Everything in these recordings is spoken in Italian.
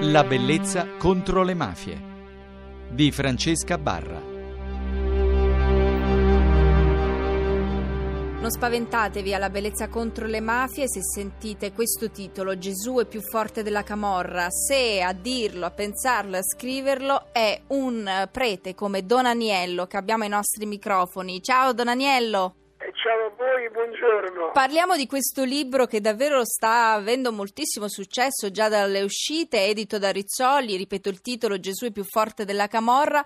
La bellezza contro le mafie di Francesca Barra. Non spaventatevi alla bellezza contro le mafie se sentite questo titolo Gesù è più forte della camorra. Se a dirlo, a pensarlo, a scriverlo è un prete come Don Aniello che abbiamo ai nostri microfoni. Ciao Don Aniello! Voi, buongiorno. Parliamo di questo libro che davvero sta avendo moltissimo successo già dalle uscite, edito da Rizzoli, ripeto il titolo Gesù è più forte della Camorra.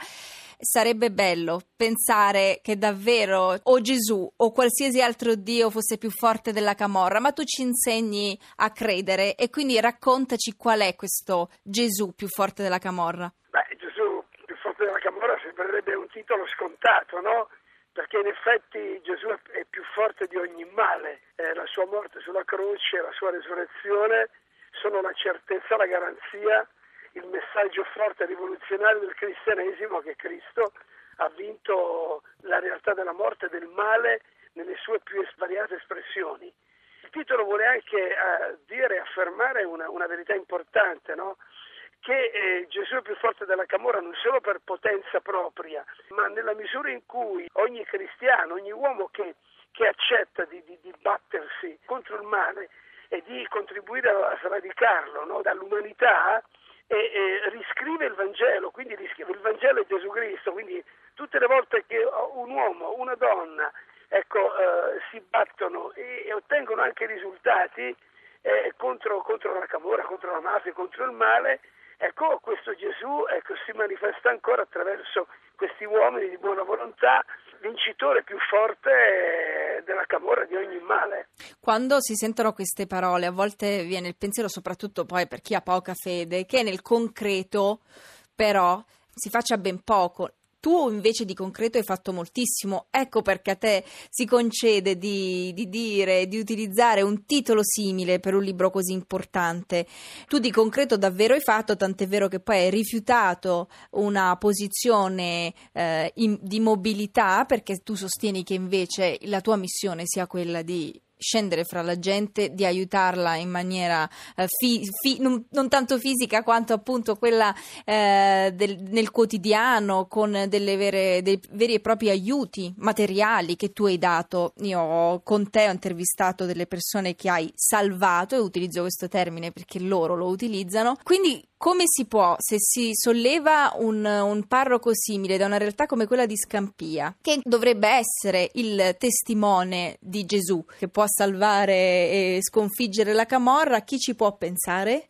Sarebbe bello pensare che davvero o Gesù o qualsiasi altro Dio fosse più forte della Camorra, ma tu ci insegni a credere e quindi raccontaci qual è questo Gesù più forte della Camorra. Beh, Gesù più forte della Camorra sembrerebbe un titolo scontato, no? Perché in effetti Gesù è più forte di ogni male, eh, la sua morte sulla croce, la sua resurrezione sono la certezza, la garanzia, il messaggio forte e rivoluzionario del cristianesimo che Cristo ha vinto la realtà della morte e del male nelle sue più svariate espressioni. Il titolo vuole anche eh, dire affermare una, una verità importante, no? Che eh, Gesù è più forte della Camorra non solo per potenza propria, ma nella misura in cui ogni cristiano, ogni uomo che, che accetta di, di, di, battersi contro il male e di contribuire a sradicarlo no, dall'umanità, e, e, riscrive il Vangelo, quindi riscrive il Vangelo è Gesù Cristo, quindi tutte le volte che un uomo, una donna, ecco, eh, si battono e, e, ottengono anche risultati eh, contro, contro la camorra, contro la mafia, contro il male, Ecco, questo Gesù ecco, si manifesta ancora attraverso questi uomini di buona volontà, vincitore più forte della camorra di ogni male. Quando si sentono queste parole, a volte viene il pensiero, soprattutto poi per chi ha poca fede, che nel concreto però si faccia ben poco. Tu invece di concreto hai fatto moltissimo, ecco perché a te si concede di, di, dire, di utilizzare un titolo simile per un libro così importante. Tu di concreto davvero hai fatto, tant'è vero che poi hai rifiutato una posizione eh, in, di mobilità perché tu sostieni che invece la tua missione sia quella di scendere fra la gente, di aiutarla in maniera eh, fi, fi, non, non, tanto fisica quanto appunto quella eh, del, nel quotidiano, con vere, dei veri e propri aiuti materiali che tu hai dato. Io con te ho intervistato delle persone che hai salvato e utilizzo questo termine perché loro lo utilizzano. Quindi come si può, se si solleva un, un, parroco simile da una realtà come quella di Scampia, che dovrebbe essere il testimone di Gesù, che può salvare e sconfiggere la camorra, chi ci può pensare?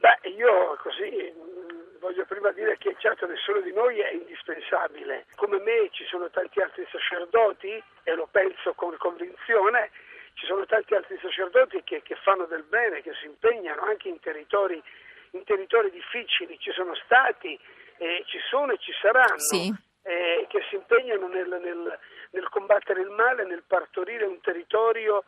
Beh, io così mm, voglio prima dire che certo nessuno di noi è indispensabile. Come me ci sono tanti altri sacerdoti, e lo penso con convinzione, ci sono tanti altri sacerdoti che, che fanno del bene, che si impegnano anche in territori in territori difficili, ci sono stati, eh, ci sono e ci saranno, sì. Eh, che si impegnano nel, nel, nel, combattere il male, nel partorire un territorio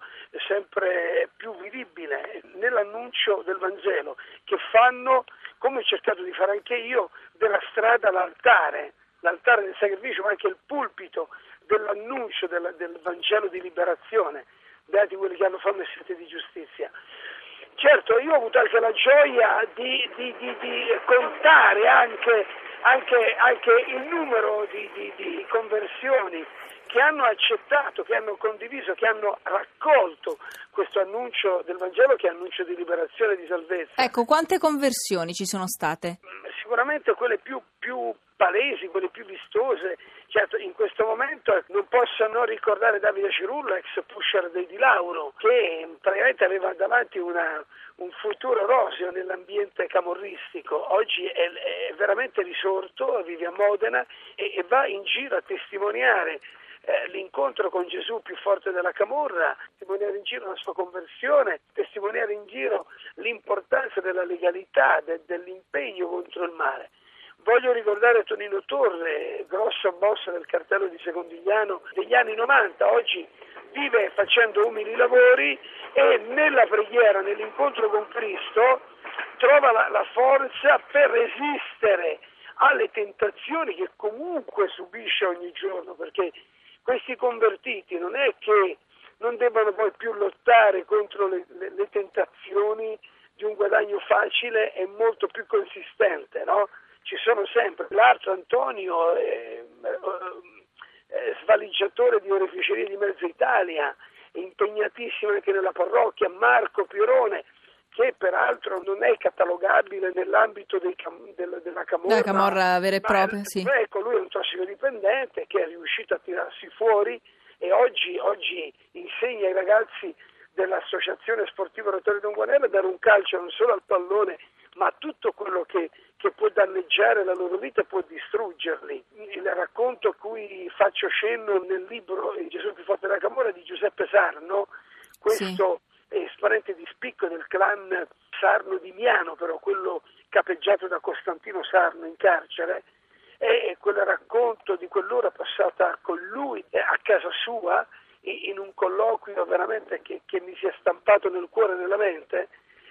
sempre più vivibile, nell'annuncio del Vangelo, che fanno, come ho cercato di fare anche io, della strada l'altare, l'altare del sacrificio, ma anche il pulpito dell'annuncio del, del Vangelo di liberazione, beati quelli che hanno fame e sete di giustizia. Certo, io ho avuto anche la gioia di, di, di, di contare anche, anche, anche, il numero di conversioni che hanno accettato, che hanno condiviso, che hanno raccolto questo annuncio del Vangelo che è annuncio di liberazione e di salvezza. Ecco, quante conversioni ci sono state? Sicuramente quelle più, più palesi, quelle più vistose. Certo, in questo momento non posso non ricordare Davide Cirullo, ex pusher dei Di Lauro, che praticamente aveva davanti una, un futuro roseo nell'ambiente camorristico. Oggi è, è veramente risorto, vive a Modena e, e va in giro a testimoniare eh, l'incontro con Gesù più forte della Camorra, testimoniare in giro la sua conversione, testimoniare in giro l'importanza della legalità, de, dell'impegno contro il male. Voglio ricordare Tonino Torre, grosso boss del cartello di Secondigliano degli anni 90, oggi vive facendo umili lavori e nella preghiera, nell'incontro con Cristo, trova la, la forza per resistere alle tentazioni che comunque subisce ogni giorno, perché questi convertiti non è che non debbano poi più lottare contro le, le, le tentazioni di un guadagno facile è molto più consistente, no? Ci sono sempre l'altro Antonio, eh, eh, svaligiatore di oreficerie di mezza Italia, impegnatissimo anche nella parrocchia, Marco Pirone, che peraltro non è catalogabile nell'ambito cam- del, della camorra. La camorra vera e propria, sì. Ecco, lui è un tossicodipendente che è riuscito a tirarsi fuori e oggi, oggi insegna ai ragazzi dell'Associazione Sportiva Rotore Donguanella a dare un calcio non solo al pallone ma a tutto quello che, che, può danneggiare la loro vita e può distruggerli. Il racconto a cui faccio cenno nel libro Gesù più forte della Camorra di Giuseppe Sarno, questo sì. Esponente di spicco del clan Sarno di Miano, però quello capeggiato da Costantino Sarno in carcere, è quel racconto di quell'ora passata con lui eh, a casa sua in un colloquio veramente che, che mi si è stampato nel cuore e nella mente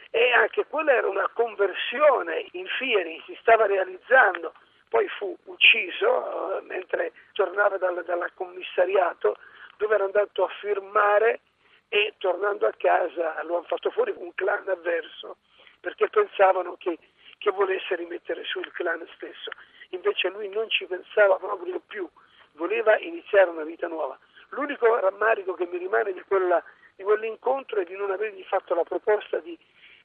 e anche quella era una conversione in Fieri, si stava realizzando, poi fu ucciso eh, mentre tornava dal, dal commissariato dove era andato a firmare e tornando a casa lo hanno fatto fuori un clan avverso perché pensavano che, che volesse rimettere su il clan stesso. Invece lui non ci pensava proprio più, voleva iniziare una vita nuova. L'unico rammarico che mi rimane di, quella, di quell'incontro è di non avergli fatto la proposta di,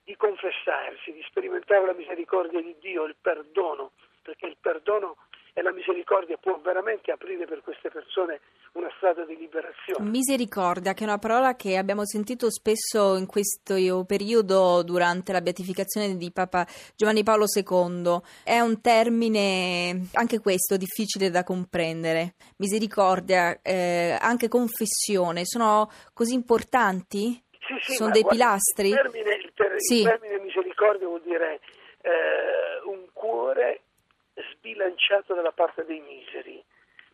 di confessarsi, di sperimentare la misericordia di Dio, il perdono, perché il perdono e la misericordia può veramente aprire per queste persone una strada di liberazione. Misericordia, che è una parola che abbiamo sentito spesso in questo periodo durante la beatificazione di Papa Giovanni Paolo II. È un termine, anche questo, difficile da comprendere. Misericordia, eh, anche confessione, sono così importanti? Sì, sì, sono dei guarda, pilastri? Il termine, il ter- sì. il termine misericordia vuol dire eh, un cuore sbilanciato dalla parte dei miseri,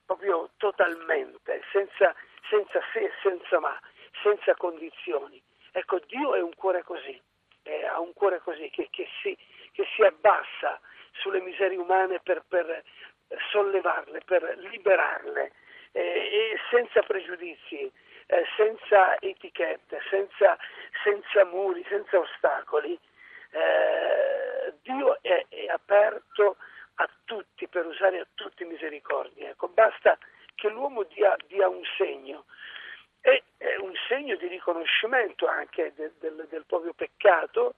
proprio totalmente, senza, senza se senza ma, senza condizioni. Ecco, Dio è un cuore così, eh, ha un cuore così che, che, si, che, si, abbassa sulle miserie umane per, per sollevarle, per liberarle, eh, senza pregiudizi, eh, senza etichette, senza, senza, muri, senza ostacoli. Eh, Dio è, è aperto per usare a tutti misericordia. Ecco, basta che l'uomo dia, dia un segno. E è un segno di riconoscimento anche del, del, del proprio peccato,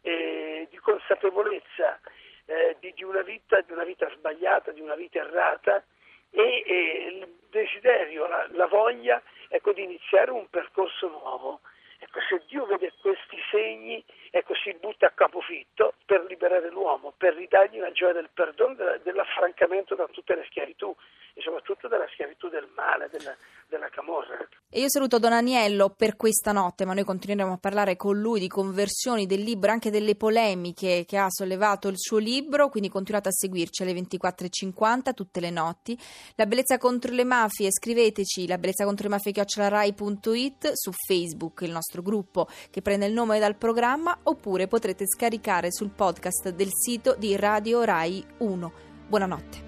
e di consapevolezza eh, di, di, una vita, di, una vita, sbagliata, di una vita errata e, e il desiderio, la, la voglia ecco, di iniziare un percorso nuovo. Ecco, se Dio vede questi segni, ecco, si butta a capofitto per liberare l'uomo, per ridargli la gioia del perdono, dell'affrancamento da tutte le schiavitù e soprattutto della schiavitù del male, della, della camorra. E io saluto Don Aniello per questa notte, ma noi continueremo a parlare con lui di conversioni del libro, anche delle polemiche che ha sollevato il suo libro, quindi continuate a seguirci alle 24.50 tutte le notti. La bellezza contro le mafie, scriveteci la bellezza contro le mafie chiocciolarai.it su Facebook, il nostro gruppo che prende il nome dal programma, oppure potrete scaricare sul podcast del sito di Radio Rai 1. Buonanotte.